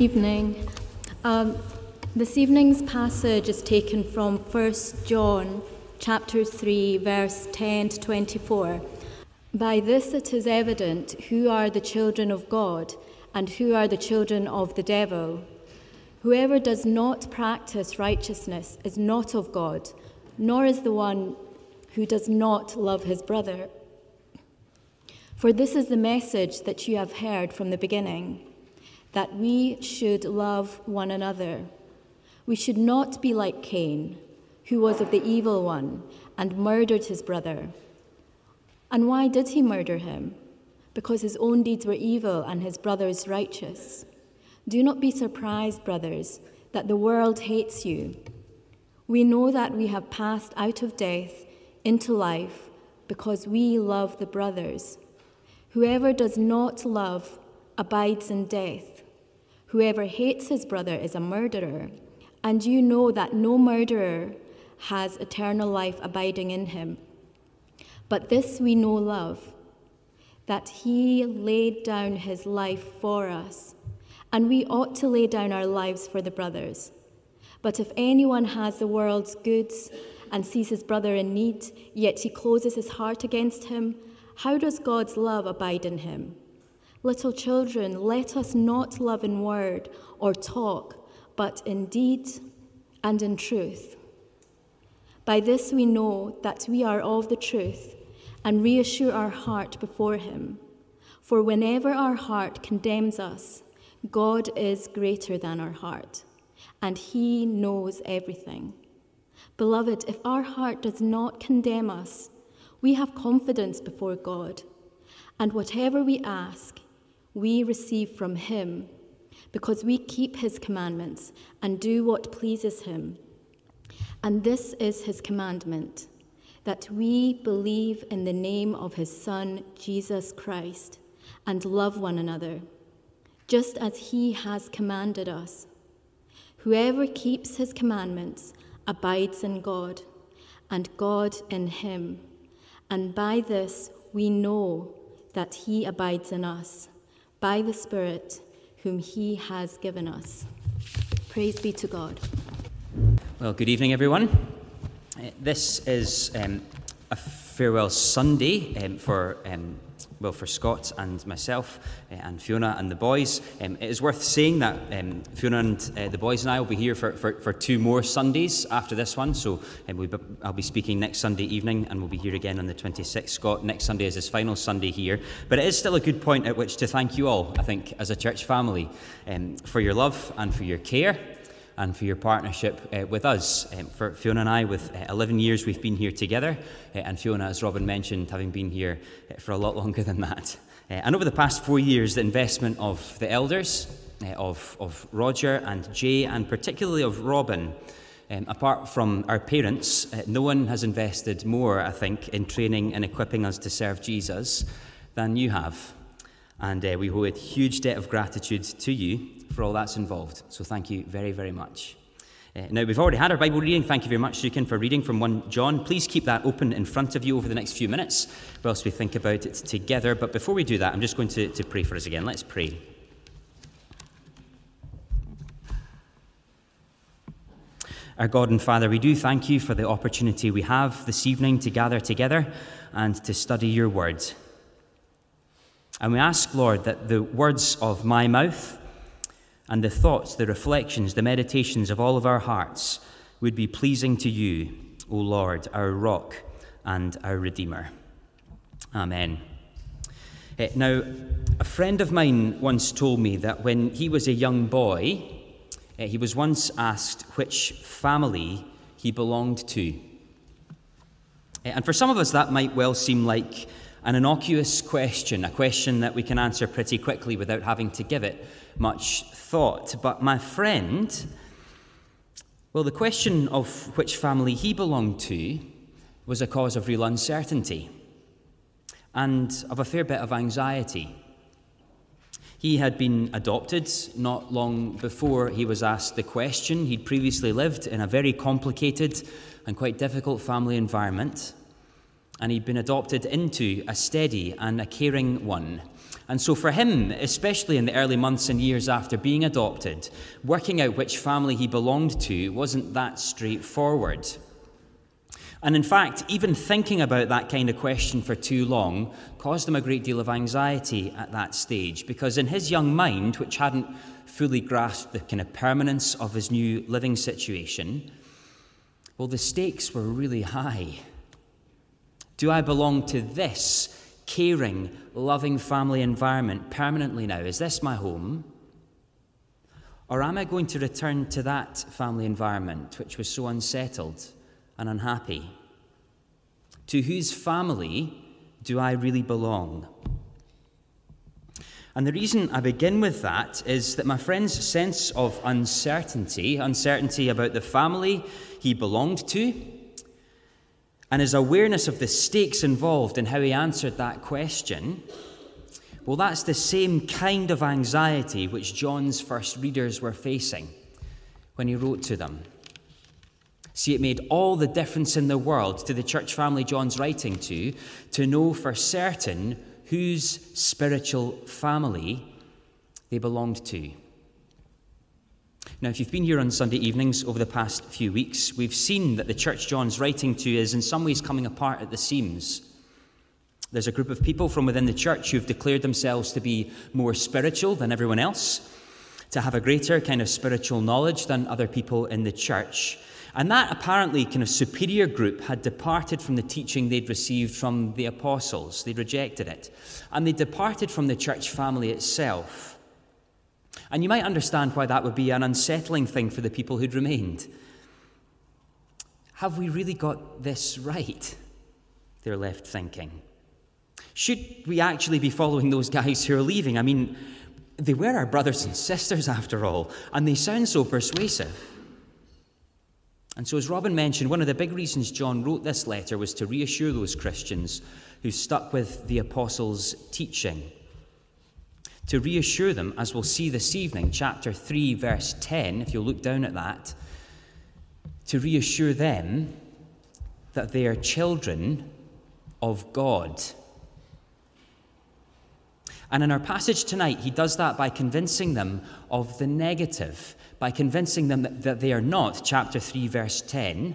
Evening. Um, this evening's passage is taken from 1 John chapter 3 verse 10 to 24. By this it is evident who are the children of God and who are the children of the devil. Whoever does not practice righteousness is not of God, nor is the one who does not love his brother. For this is the message that you have heard from the beginning that we should love one another. We should not be like Cain, who was of the evil one and murdered his brother. And why did he murder him? Because his own deeds were evil and his brother's righteous. Do not be surprised, brothers, that the world hates you. We know that we have passed out of death into life because we love the brothers. Whoever does not love abides in death. Whoever hates his brother is a murderer, and you know that no murderer has eternal life abiding in him. But this we know love, that he laid down his life for us, and we ought to lay down our lives for the brothers. But if anyone has the world's goods and sees his brother in need, yet he closes his heart against him, how does God's love abide in him? Little children, let us not love in word or talk, but in deed and in truth. By this we know that we are of the truth and reassure our heart before Him. For whenever our heart condemns us, God is greater than our heart, and He knows everything. Beloved, if our heart does not condemn us, we have confidence before God, and whatever we ask, we receive from Him, because we keep His commandments and do what pleases Him. And this is His commandment that we believe in the name of His Son, Jesus Christ, and love one another, just as He has commanded us. Whoever keeps His commandments abides in God, and God in Him. And by this we know that He abides in us by the Spirit whom He has given us. Praise be to God. Well, good evening, everyone. This is um, a farewell Sunday um, for um, well, for Scott and myself uh, and Fiona and the boys. Um, it is worth saying that um, Fiona and uh, the boys and I will be here for, for, for two more Sundays after this one. So um, we, I'll be speaking next Sunday evening and we'll be here again on the 26th. Scott, next Sunday is his final Sunday here. But it is still a good point at which to thank you all, I think, as a church family, um, for your love and for your care and for your partnership uh, with us. Um, for Fiona and I, with uh, 11 years we've been here together, uh, and Fiona, as Robin mentioned, having been here uh, for a lot longer than that. Uh, and over the past four years, the investment of the elders, of, of Roger and Jay, and particularly of Robin, um, apart from our parents, no one has invested more, I think, in training and equipping us to serve Jesus than you have. And we owe a huge debt of gratitude to you for all that's involved. So thank you very, very much. Uh, now, we've already had our Bible reading. Thank you very much, Sukin, for reading from 1 John. Please keep that open in front of you over the next few minutes whilst we think about it together. But before we do that, I'm just going to, to pray for us again. Let's pray. Our God and Father, we do thank you for the opportunity we have this evening to gather together and to study your word. And we ask, Lord, that the words of my mouth and the thoughts, the reflections, the meditations of all of our hearts would be pleasing to you, O Lord, our rock and our Redeemer. Amen. Uh, now, a friend of mine once told me that when he was a young boy, uh, he was once asked which family he belonged to. Uh, and for some of us, that might well seem like an innocuous question, a question that we can answer pretty quickly without having to give it much thought. But my friend, well, the question of which family he belonged to was a cause of real uncertainty and of a fair bit of anxiety. He had been adopted not long before he was asked the question. He'd previously lived in a very complicated and quite difficult family environment, and he'd been adopted into a steady and a caring one And so, for him, especially in the early months and years after being adopted, working out which family he belonged to wasn't that straightforward. And in fact, even thinking about that kind of question for too long caused him a great deal of anxiety at that stage, because in his young mind, which hadn't fully grasped the kind of permanence of his new living situation, well, the stakes were really high. Do I belong to this caring, loving family environment permanently now? Is this my home? Or am I going to return to that family environment which was so unsettled and unhappy? To whose family do I really belong? And the reason I begin with that is that my friend's sense of uncertainty, uncertainty about the family he belonged to, and his awareness of the stakes involved in how he answered that question, well, that's the same kind of anxiety which John's first readers were facing when he wrote to them. See, it made all the difference in the world to the church family John's writing to to know for certain whose spiritual family they belonged to. Now, if you've been here on Sunday evenings over the past few weeks, we've seen that the church John's writing to is in some ways coming apart at the seams. There's a group of people from within the church who've declared themselves to be more spiritual than everyone else, to have a greater kind of spiritual knowledge than other people in the church. And that apparently kind of superior group had departed from the teaching they'd received from the apostles. They'd rejected it. And they departed from the church family itself. And you might understand why that would be an unsettling thing for the people who'd remained. Have we really got this right? They're left thinking. Should we actually be following those guys who are leaving? I mean, they were our brothers and sisters after all, and they sound so persuasive. And so, as Robin mentioned, one of the big reasons John wrote this letter was to reassure those Christians who stuck with the apostles' teaching to reassure them, as we'll see this evening, chapter 3, verse 10, if you'll look down at that, to reassure them that they are children of God. And in our passage tonight, he does that by convincing them of the negative, by convincing them that, that they are not, chapter 3, verse 10,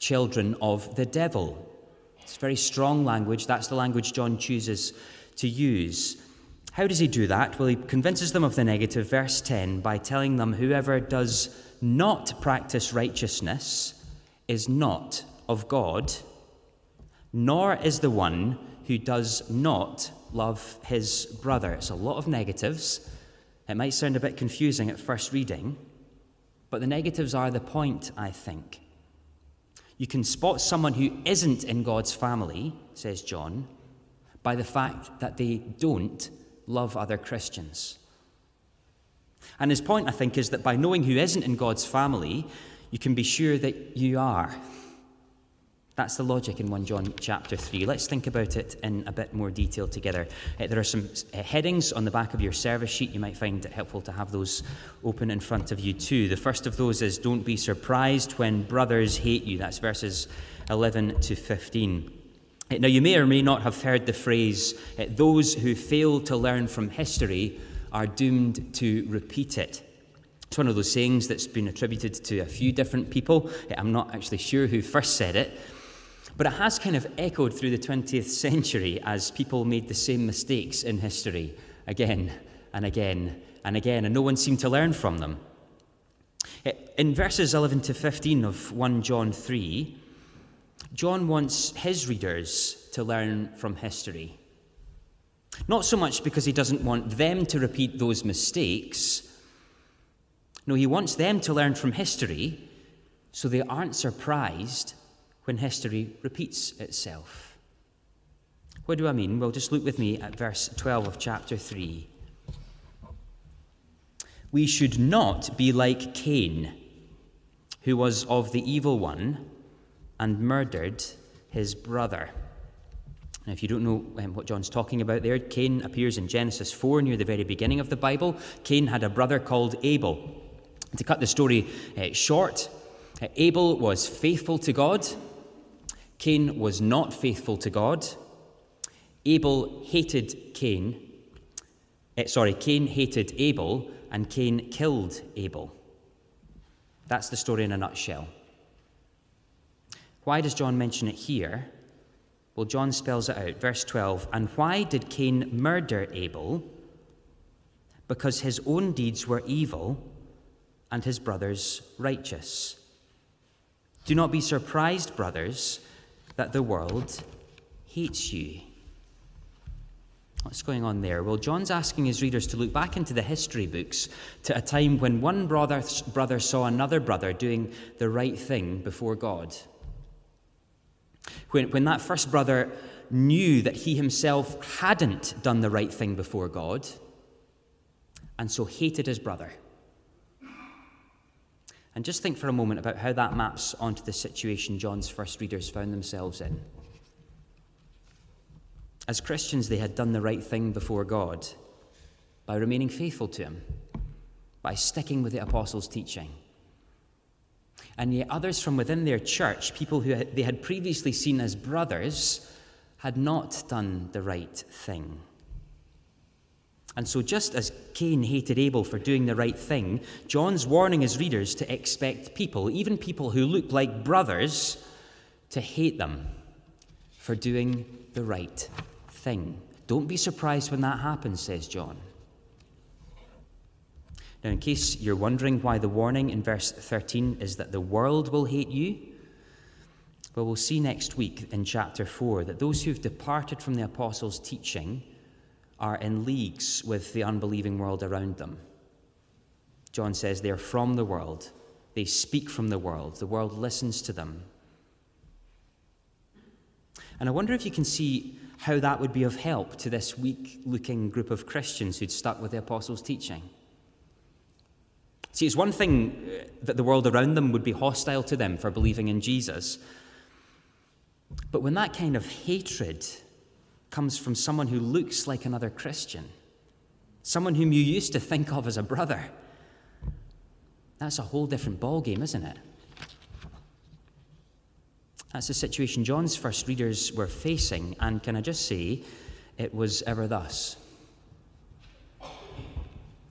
children of the devil. It's very strong language. That's the language John chooses to use. How does he do that? Well, he convinces them of the negative, verse 10, by telling them whoever does not practice righteousness is not of God, nor is the one who does not love his brother. It's a lot of negatives. It might sound a bit confusing at first reading, but the negatives are the point, I think. You can spot someone who isn't in God's family, says John, by the fact that they don't love other Christians. And his point, I think, is that by knowing who isn't in God's family, you can be sure that you are. That's the logic in 1 John chapter 3. Let's think about it in a bit more detail together. Uh, there are some uh, headings on the back of your service sheet. You might find it helpful to have those open in front of you too. The first of those is Don't be surprised when brothers hate you. That's verses 11 to 15. Now, you may or may not have heard the phrase, uh, those who fail to learn from history are doomed to repeat it. It's one of those sayings that's been attributed to a few different people. Uh, I'm not actually sure who first said it, but it has kind of echoed through the 20th century as people made the same mistakes in history again and again and again, and no one seemed to learn from them. Uh, in verses 11 to 15 of 1 John 3, John wants his readers to learn from history. Not so much because he doesn't want them to repeat those mistakes. No, he wants them to learn from history so they aren't surprised when history repeats itself. What do I mean? Well, just look with me at verse 12 of chapter 3. We should not be like Cain, who was of the evil one and murdered his brother. Now, if you don't know um, what John's talking about there, Cain appears in Genesis 4 near the very beginning of the Bible. Cain had a brother called Abel. To cut the story uh, short, uh, Abel was faithful to God, Cain was not faithful to God. Abel hated Cain, Eh, sorry, Cain hated Abel, and Cain killed Abel. That's the story in a nutshell. Why does John mention it here? Well, John spells it out. Verse 12 And why did Cain murder Abel? Because his own deeds were evil and his brother's righteous. Do not be surprised, brothers, that the world hates you. What's going on there? Well, John's asking his readers to look back into the history books to a time when one brother, brother saw another brother doing the right thing before God. When, when that first brother knew that he himself hadn't done the right thing before God, and so hated his brother. And just think for a moment about how that maps onto the situation John's first readers found themselves in. As Christians, they had done the right thing before God by remaining faithful to Him, by sticking with the apostles' teaching. And yet, others from within their church, people who they had previously seen as brothers, had not done the right thing. And so, just as Cain hated Abel for doing the right thing, John's warning his readers to expect people, even people who look like brothers, to hate them for doing the right thing. Don't be surprised when that happens, says John. Now, in case you're wondering why the warning in verse 13 is that the world will hate you, well, we'll see next week in chapter 4 that those who've departed from the apostles' teaching are in leagues with the unbelieving world around them. John says they're from the world, they speak from the world, the world listens to them. And I wonder if you can see how that would be of help to this weak looking group of Christians who'd stuck with the apostles' teaching. See, it's one thing uh, that the world around them would be hostile to them for believing in Jesus. But when that kind of hatred comes from someone who looks like another Christian, someone whom you used to think of as a brother. That's a whole different ballgame, isn't it? That's the situation John's first readers were facing, and can I just say, it was ever thus.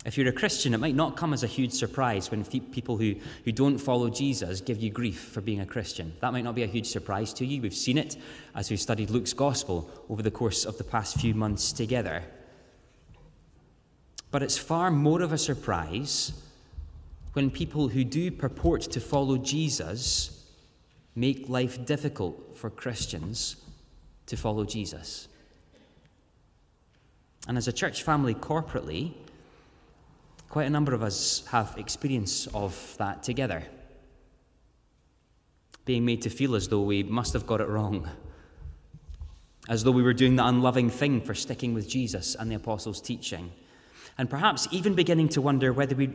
If you're a Christian, it might not come as a huge surprise when people who, who don't follow Jesus give you grief for being a Christian. That might not be a huge surprise to you. We've seen it as we've studied Luke's gospel over the course of the past few months together. But it's far more of a surprise when people who do purport to follow Jesus make life difficult for Christians to follow Jesus. And as a church family corporately, Quite a number of us have experience of that together. Being made to feel as though we must have got it wrong, as though we were doing the unloving thing for sticking with Jesus and the apostles' teaching, and perhaps even beginning to wonder whether we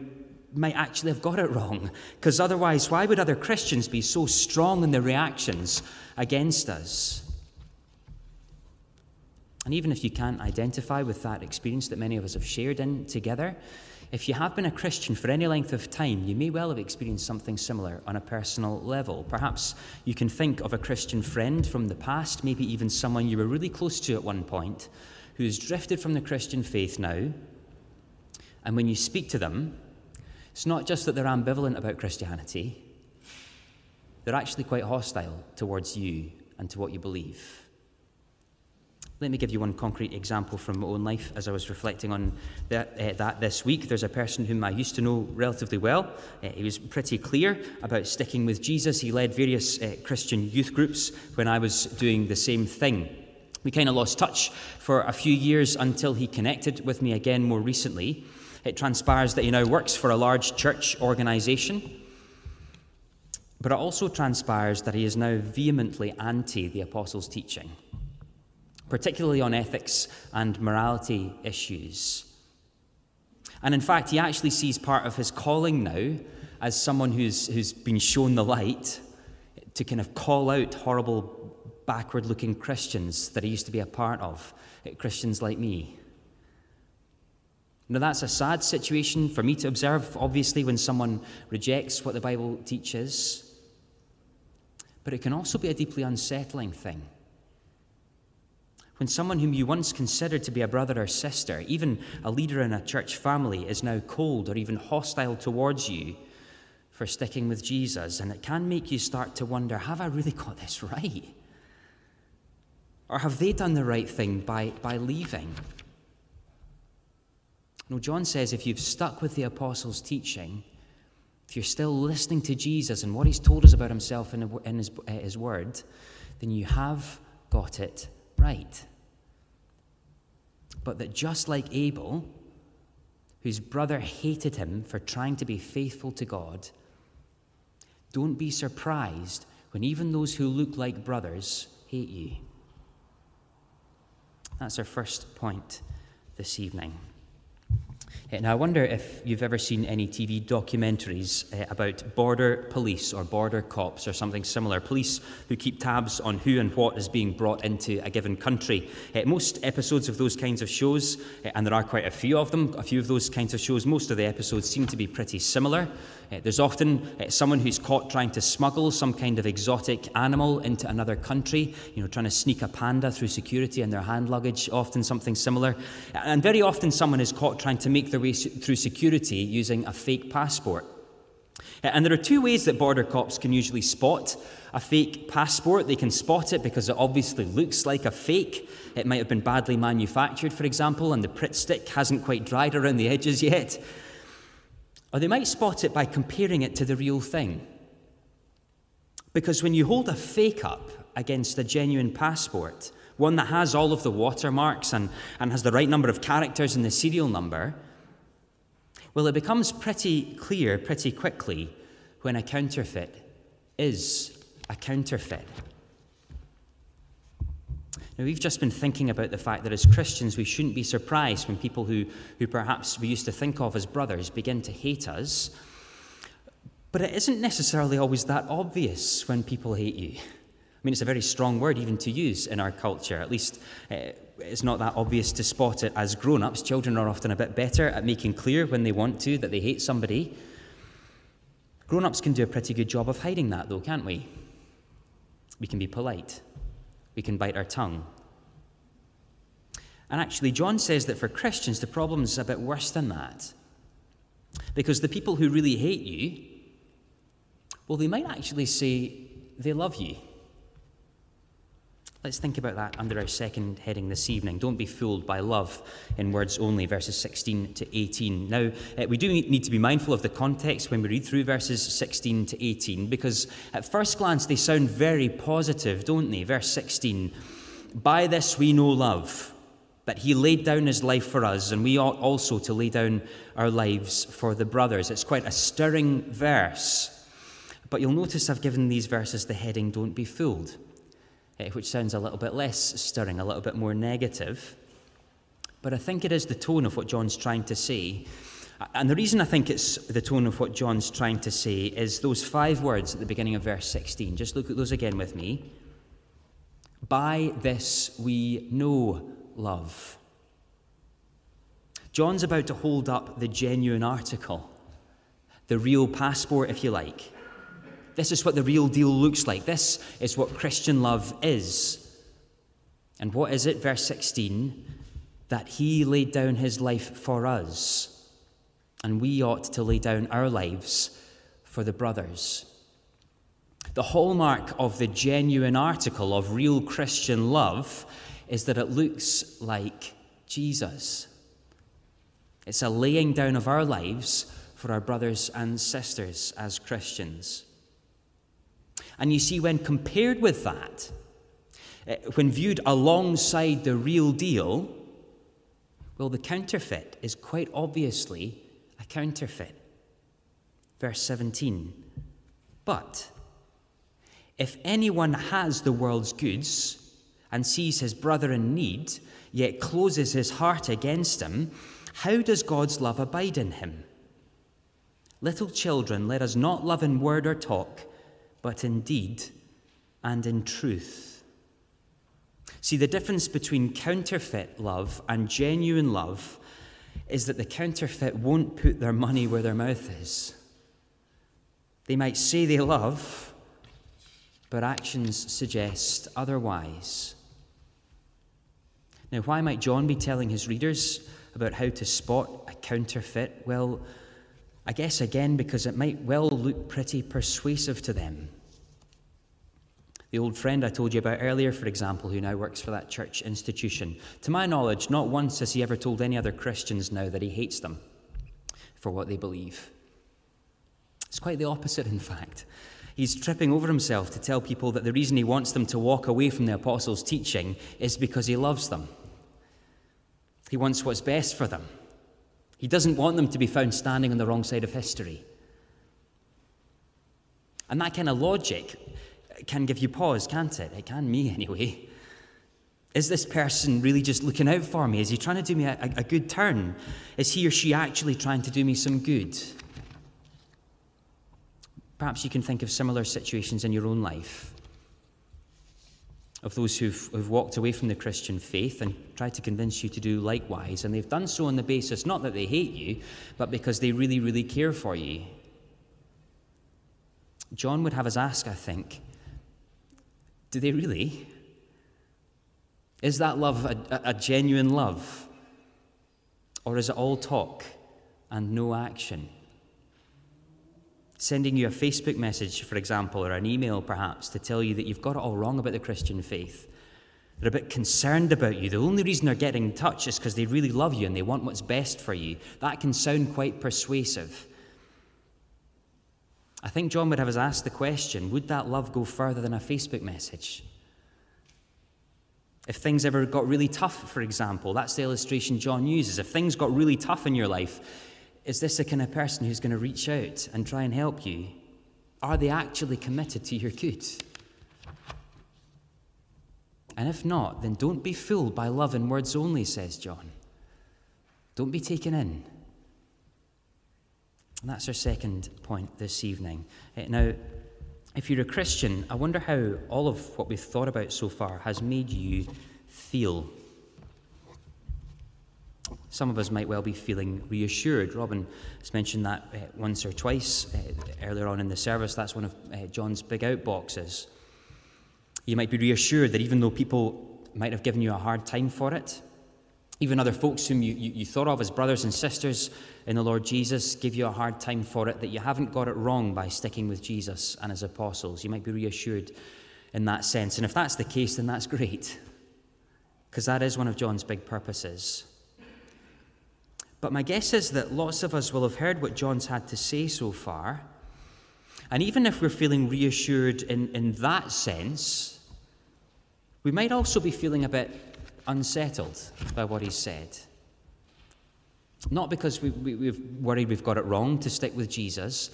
might actually have got it wrong, because otherwise, why would other Christians be so strong in their reactions against us? And even if you can't identify with that experience that many of us have shared in together, if you have been a Christian for any length of time, you may well have experienced something similar on a personal level. Perhaps you can think of a Christian friend from the past, maybe even someone you were really close to at one point, who's drifted from the Christian faith now. And when you speak to them, it's not just that they're ambivalent about Christianity, they're actually quite hostile towards you and to what you believe. Let me give you one concrete example from my own life as I was reflecting on that, uh, that this week. There's a person whom I used to know relatively well. Uh, he was pretty clear about sticking with Jesus. He led various uh, Christian youth groups when I was doing the same thing. We kind of lost touch for a few years until he connected with me again more recently. It transpires that he now works for a large church organisation. But it also transpires that he is now vehemently anti the apostles' teaching particularly on ethics and morality issues. And in fact, he actually sees part of his calling now as someone who's, who's been shown the light to kind of call out horrible, backward looking Christians that he used to be a part of, Christians like me. Now, that's a sad situation for me to observe, obviously, when someone rejects what the Bible teaches. But it can also be a deeply unsettling thing When someone whom you once considered to be a brother or sister, even a leader in a church family, is now cold or even hostile towards you for sticking with Jesus, and it can make you start to wonder have I really got this right? Or have they done the right thing by, by leaving? No, John says if you've stuck with the apostles' teaching, if you're still listening to Jesus and what he's told us about himself in, in his, uh, his word, then you have got it right. But that just like Abel, whose brother hated him for trying to be faithful to God, don't be surprised when even those who look like brothers hate you. That's our first point this evening. Now, I wonder if you've ever seen any TV documentaries uh, about border police or border cops or something similar, police who keep tabs on who and what is being brought into a given country. Uh, most episodes of those kinds of shows, uh, and there are quite a few of them, a few of those kinds of shows, most of the episodes seem to be pretty similar. Uh, there's often uh, someone who's caught trying to smuggle some kind of exotic animal into another country, you know, trying to sneak a panda through security in their hand luggage, often something similar. And very often someone is caught trying to make their way through security using a fake passport. Uh, and there are two ways that border cops can usually spot a fake passport. They can spot it because it obviously looks like a fake. It might have been badly manufactured, for example, and the Pritt stick hasn't quite dried around the edges yet. Or they might spot it by comparing it to the real thing. Because when you hold a fake up against a genuine passport, one that has all of the watermarks and, and has the right number of characters in the serial number, well, it becomes pretty clear pretty quickly when a counterfeit is a counterfeit. Now, we've just been thinking about the fact that as Christians, we shouldn't be surprised when people who, who perhaps we used to think of as brothers begin to hate us. But it isn't necessarily always that obvious when people hate you. I mean, it's a very strong word even to use in our culture. At least uh, it's not that obvious to spot it as grown ups. Children are often a bit better at making clear when they want to that they hate somebody. Grown ups can do a pretty good job of hiding that, though, can't we? We can be polite we can bite our tongue. And actually, John says that for Christians, the problem is a bit worse than that. Because the people who really hate you, well, they might actually say they love you. Let's think about that under our second heading this evening. Don't be fooled by love in words only, verses 16 to 18. Now, uh, we do need to be mindful of the context when we read through verses 16 to 18, because at first glance they sound very positive, don't they? Verse 16 By this we know love, that he laid down his life for us, and we ought also to lay down our lives for the brothers. It's quite a stirring verse. But you'll notice I've given these verses the heading Don't Be Fooled. Eh, which sounds a little bit less stirring, a little bit more negative. But I think it is the tone of what John's trying to say. And the reason I think it's the tone of what John's trying to say is those five words at the beginning of verse 16. Just look at those again with me. By this we know love. John's about to hold up the genuine article, the real passport, if you like. This is what the real deal looks like. This is what Christian love is. And what is it? Verse 16 that he laid down his life for us, and we ought to lay down our lives for the brothers. The hallmark of the genuine article of real Christian love is that it looks like Jesus. It's a laying down of our lives for our brothers and sisters as Christians. And you see, when compared with that, eh, when viewed alongside the real deal, well, the counterfeit is quite obviously a counterfeit. Verse 17. But if anyone has the world's goods and sees his brother in need, yet closes his heart against him, how does God's love abide in him? Little children, let us not love in word or talk but in deed and in truth. See, the difference between counterfeit love and genuine love is that the counterfeit won't put their money where their mouth is. They might say they love, but actions suggest otherwise. Now, why might John be telling his readers about how to spot a counterfeit? Well, I guess again because it might well look pretty persuasive to them. The old friend I told you about earlier, for example, who now works for that church institution, to my knowledge, not once has he ever told any other Christians now that he hates them for what they believe. It's quite the opposite, in fact. He's tripping over himself to tell people that the reason he wants them to walk away from the apostles' teaching is because he loves them. He wants what's best for them. He doesn't want them to be found standing on the wrong side of history. And that kind of logic can give you pause, can't it? It can me, anyway. Is this person really just looking out for me? Is he trying to do me a, a, good turn? Is he or she actually trying to do me some good? Perhaps you can think of similar situations in your own life of those who've, who've, walked away from the Christian faith and tried to convince you to do likewise. And they've done so on the basis not that they hate you, but because they really, really care for you. John would have us ask, I think, do they really? Is that love a, a genuine love? Or is it all talk and no action? Sending you a Facebook message, for example, or an email perhaps, to tell you that you've got it all wrong about the Christian faith. They're a bit concerned about you. The only reason they're getting in touch is because they really love you and they want what's best for you. That can sound quite persuasive. I think John would have us ask the question would that love go further than a Facebook message? If things ever got really tough, for example, that's the illustration John uses. If things got really tough in your life, is this the kind of person who's going to reach out and try and help you? Are they actually committed to your good? And if not, then don't be fooled by love in words only, says John. Don't be taken in. And that's our second point this evening. Uh, now, if you're a Christian, I wonder how all of what we've thought about so far has made you feel. Some of us might well be feeling reassured. Robin has mentioned that uh, once or twice uh, earlier on in the service. That's one of uh, John's big out boxes. You might be reassured that even though people might have given you a hard time for it, even other folks whom you, you, you, thought of as brothers and sisters in the Lord Jesus give you a hard time for it, that you haven't got it wrong by sticking with Jesus and his apostles. You might be reassured in that sense. And if that's the case, then that's great, because that is one of John's big purposes. But my guess is that lots of us will have heard what John's had to say so far. And even if we're feeling reassured in, in that sense, we might also be feeling a bit unsettled by what he's said. Not because we, we, we've worried we've got it wrong to stick with Jesus,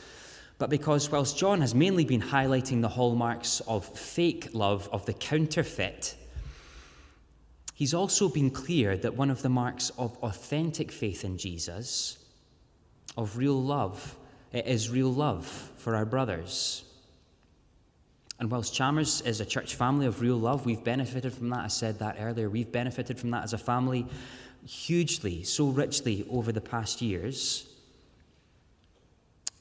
but because whilst John has mainly been highlighting the hallmarks of fake love, of the counterfeit, he's also been clear that one of the marks of authentic faith in Jesus, of real love, is real love for our brothers. And whilst Chalmers is a church family of real love, we've benefited from that. I said that earlier. We've benefited from that as a family hugely, so richly over the past years.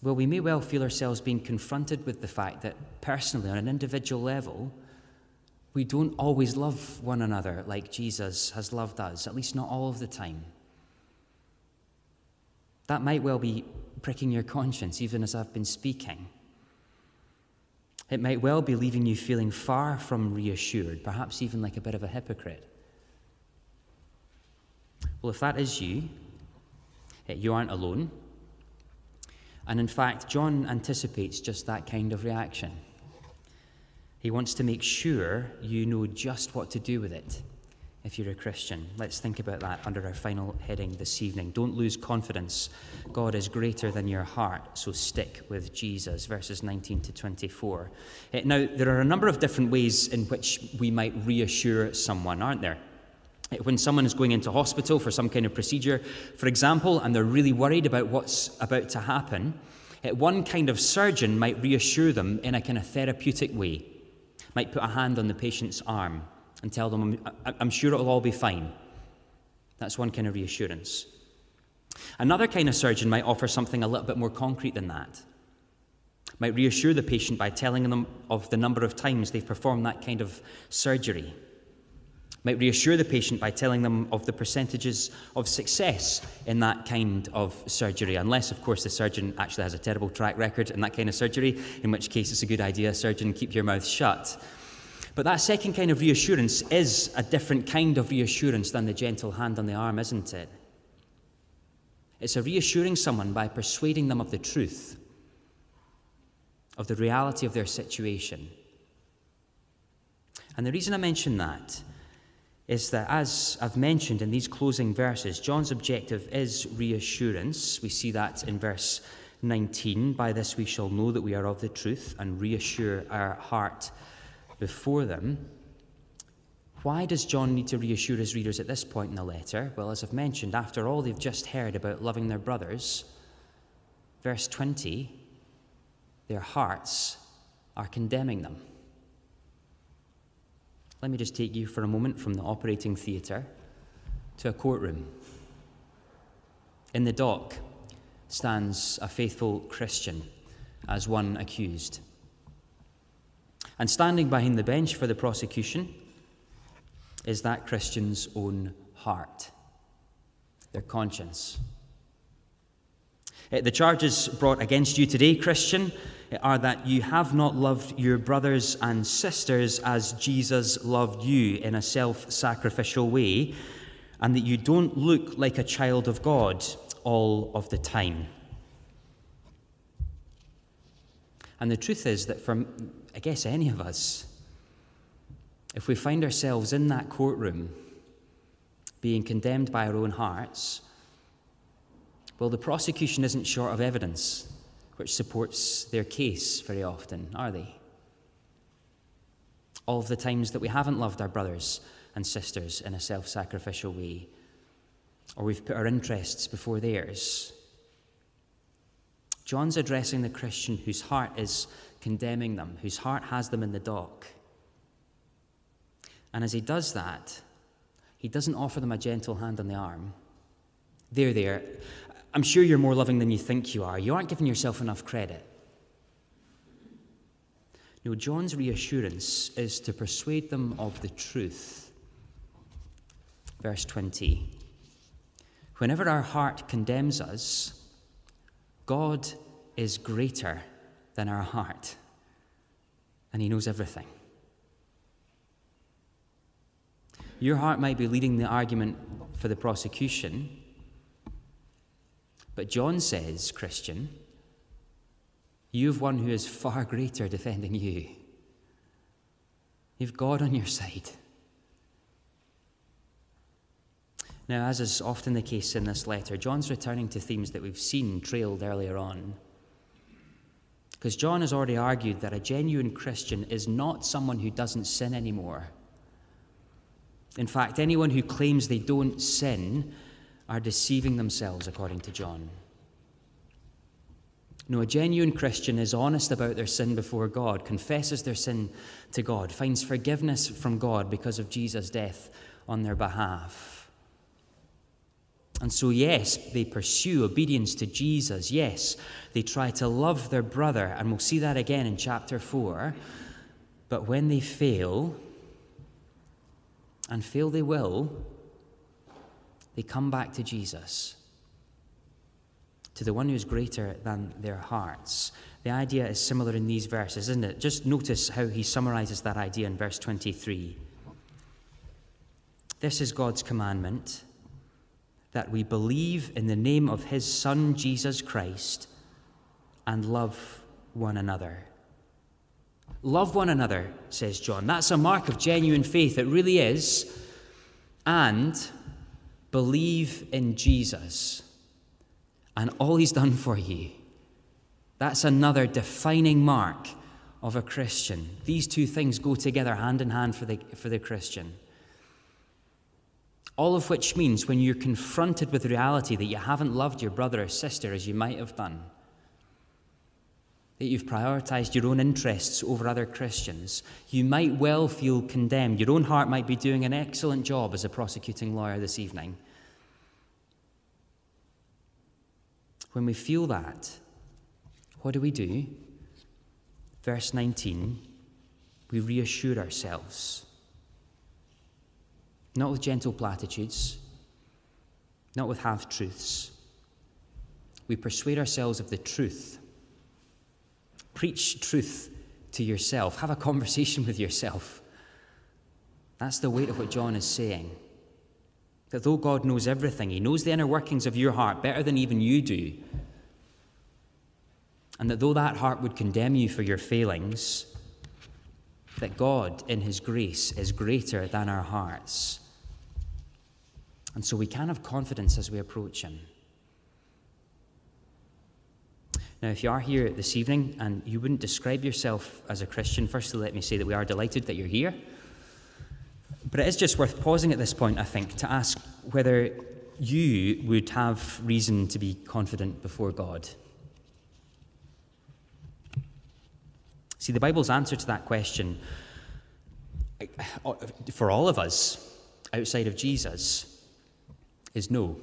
Well, we may well feel ourselves being confronted with the fact that personally, on an individual level, we don't always love one another like Jesus has loved us, at least not all of the time. That might well be pricking your conscience, even as I've been speaking. It might well be leaving you feeling far from reassured, perhaps even like a bit of a hypocrite. Well, if that is you, eh, you aren't alone. And in fact, John anticipates just that kind of reaction. He wants to make sure you know just what to do with it if you're a Christian. Let's think about that under our final heading this evening. Don't lose confidence. God is greater than your heart, so stick with Jesus. Verses 19 to 24. Eh, now, there are a number of different ways in which we might reassure someone, aren't there? Eh, when someone is going into hospital for some kind of procedure, for example, and they're really worried about what's about to happen, eh, one kind of surgeon might reassure them in a kind of therapeutic way, might put a hand on the patient's arm and tell them, I'm, I'm sure it'll all be fine. That's one kind of reassurance. Another kind of surgeon might offer something a little bit more concrete than that. Might reassure the patient by telling them of the number of times they've performed that kind of surgery. Might reassure the patient by telling them of the percentages of success in that kind of surgery, unless, of course, the surgeon actually has a terrible track record in that kind of surgery, in which case it's a good idea, surgeon, keep your mouth shut. But that second kind of reassurance is a different kind of reassurance than the gentle hand on the arm, isn't it? It's a reassuring someone by persuading them of the truth, of the reality of their situation. And the reason I mention that is that, as I've mentioned in these closing verses, John's objective is reassurance. We see that in verse 19. By this we shall know that we are of the truth and reassure our heart before them. Why does John need to reassure his readers at this point in the letter? Well, as I've mentioned, after all they've just heard about loving their brothers, verse 20, their hearts are condemning them. Let me just take you for a moment from the operating theatre to a courtroom. In the dock stands a faithful Christian as one accused. And standing behind the bench for the prosecution is that Christian's own heart, their conscience. Uh, the charges brought against you today, Christian, are that you have not loved your brothers and sisters as Jesus loved you in a self sacrificial way, and that you don't look like a child of God all of the time. And the truth is that for, I guess, any of us, if we find ourselves in that courtroom being condemned by our own hearts, well, the prosecution isn't short of evidence which supports their case very often, are they? All of the times that we haven't loved our brothers and sisters in a self sacrificial way, or we've put our interests before theirs. John's addressing the Christian whose heart is condemning them, whose heart has them in the dock. And as he does that, he doesn't offer them a gentle hand on the arm. There, there. I'm sure you're more loving than you think you are. You aren't giving yourself enough credit. No, John's reassurance is to persuade them of the truth. Verse 20. Whenever our heart condemns us, God is greater than our heart, and He knows everything. Your heart might be leading the argument for the prosecution, but John says, Christian, you have one who is far greater defending you. You've God on your side. Now, as is often the case in this letter, John's returning to themes that we've seen trailed earlier on. Because John has already argued that a genuine Christian is not someone who doesn't sin anymore. In fact, anyone who claims they don't sin are deceiving themselves, according to John. No, a genuine Christian is honest about their sin before God, confesses their sin to God, finds forgiveness from God because of Jesus' death on their behalf. And so, yes, they pursue obedience to Jesus. Yes, they try to love their brother, and we'll see that again in chapter 4. But when they fail, and fail they will, they come back to Jesus, to the one who is greater than their hearts. The idea is similar in these verses, isn't it? Just notice how he summarizes that idea in verse 23. This is God's commandment that we believe in the name of his Son, Jesus Christ, and love one another. Love one another, says John. That's a mark of genuine faith. It really is. And believe in Jesus and all he's done for you. That's another defining mark of a Christian. These two things go together hand in hand for the, for the Christian. All of which means when you're confronted with reality that you haven't loved your brother or sister as you might have done, that you've prioritized your own interests over other Christians, you might well feel condemned. Your own heart might be doing an excellent job as a prosecuting lawyer this evening. When we feel that, what do we do? Verse 19, we reassure ourselves. not with gentle platitudes, not with half truths. We persuade ourselves of the truth. Preach truth to yourself, have a conversation with yourself. That's the weight of what John is saying. That though God knows everything, He knows the inner workings of your heart better than even you do. And that though that heart would condemn you for your failings, that God, in His grace, is greater than our hearts. And so we can have confidence as we approach Him. Now, if you are here this evening and you wouldn't describe yourself as a Christian, firstly, let me say that we are delighted that you're here. But it is just worth pausing at this point, I think, to ask whether you would have reason to be confident before God. See, the Bible's answer to that question uh, for all of us outside of Jesus is no.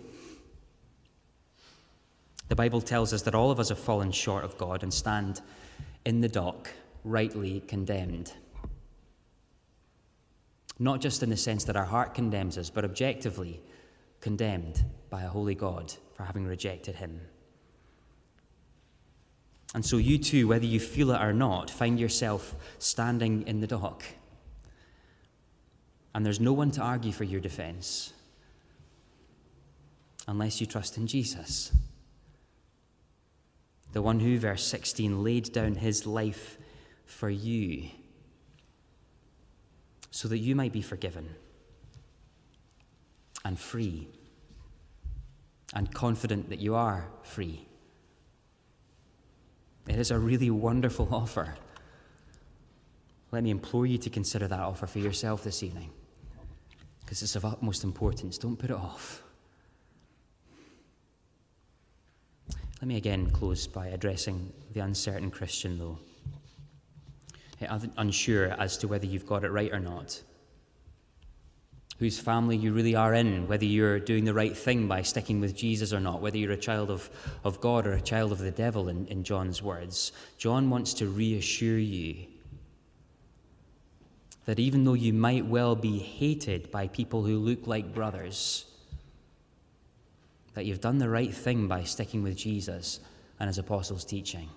The Bible tells us that all of us have fallen short of God and stand in the dock, rightly condemned. Not just in the sense that our heart condemns us, but objectively condemned by a holy God for having rejected Him. And so, you too, whether you feel it or not, find yourself standing in the dock. And there's no one to argue for your defense unless you trust in Jesus. The one who, verse 16, laid down his life for you so that you might be forgiven and free and confident that you are free. It is a really wonderful offer. Let me implore you to consider that offer for yourself this evening because it's of utmost importance. Don't put it off. Let me again close by addressing the uncertain Christian, though eh, unsure as to whether you've got it right or not, whose family you really are in, whether you're doing the right thing by sticking with Jesus or not, whether you're a child of, of God or a child of the devil, in, in John's words. John wants to reassure you that even though you might well be hated by people who look like brothers, that you've done the right thing by sticking with Jesus and his apostles' teaching.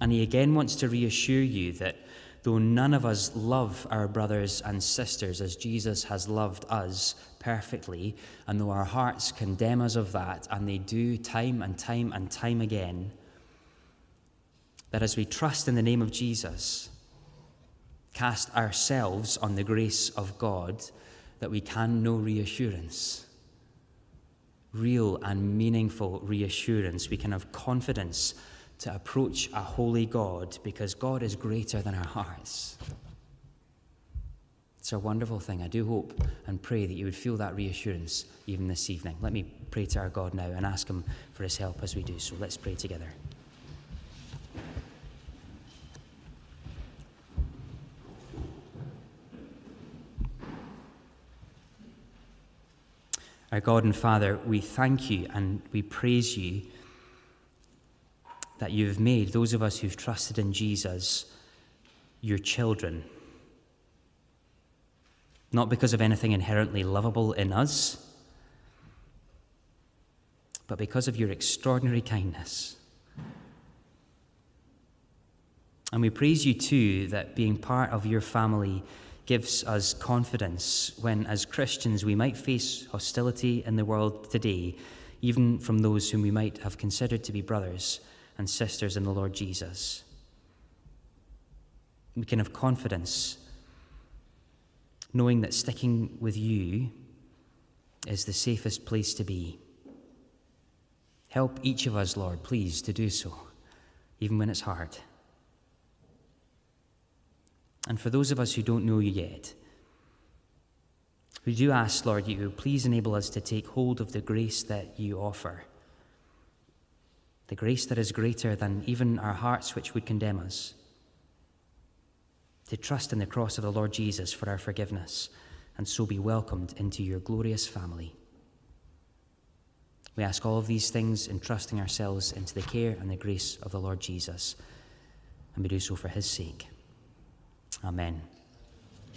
And he again wants to reassure you that though none of us love our brothers and sisters as Jesus has loved us perfectly, and though our hearts condemn us of that, and they do time and time and time again, that as we trust in the name of Jesus, cast ourselves on the grace of God, that we can know reassurance. Real and meaningful reassurance. We can have confidence to approach a holy God because God is greater than our hearts. It's a wonderful thing. I do hope and pray that you would feel that reassurance even this evening. Let me pray to our God now and ask Him for His help as we do so. Let's pray together. Our God and Father, we thank you and we praise you that you've made those of us who've trusted in Jesus your children. Not because of anything inherently lovable in us, but because of your extraordinary kindness. And we praise you too that being part of your family gives us confidence when, as Christians, we might face hostility in the world today, even from those whom we might have considered to be brothers and sisters in the Lord Jesus. We can have confidence knowing that sticking with you is the safest place to be. Help each of us, Lord, please, to do so, even when it's hard. And for those of us who don't know you yet, we do ask, Lord, you please enable us to take hold of the grace that you offer the grace that is greater than even our hearts which would condemn us, to trust in the cross of the Lord Jesus for our forgiveness, and so be welcomed into your glorious family. We ask all of these things, entrusting ourselves into the care and the grace of the Lord Jesus, and we do so for his sake. Amen.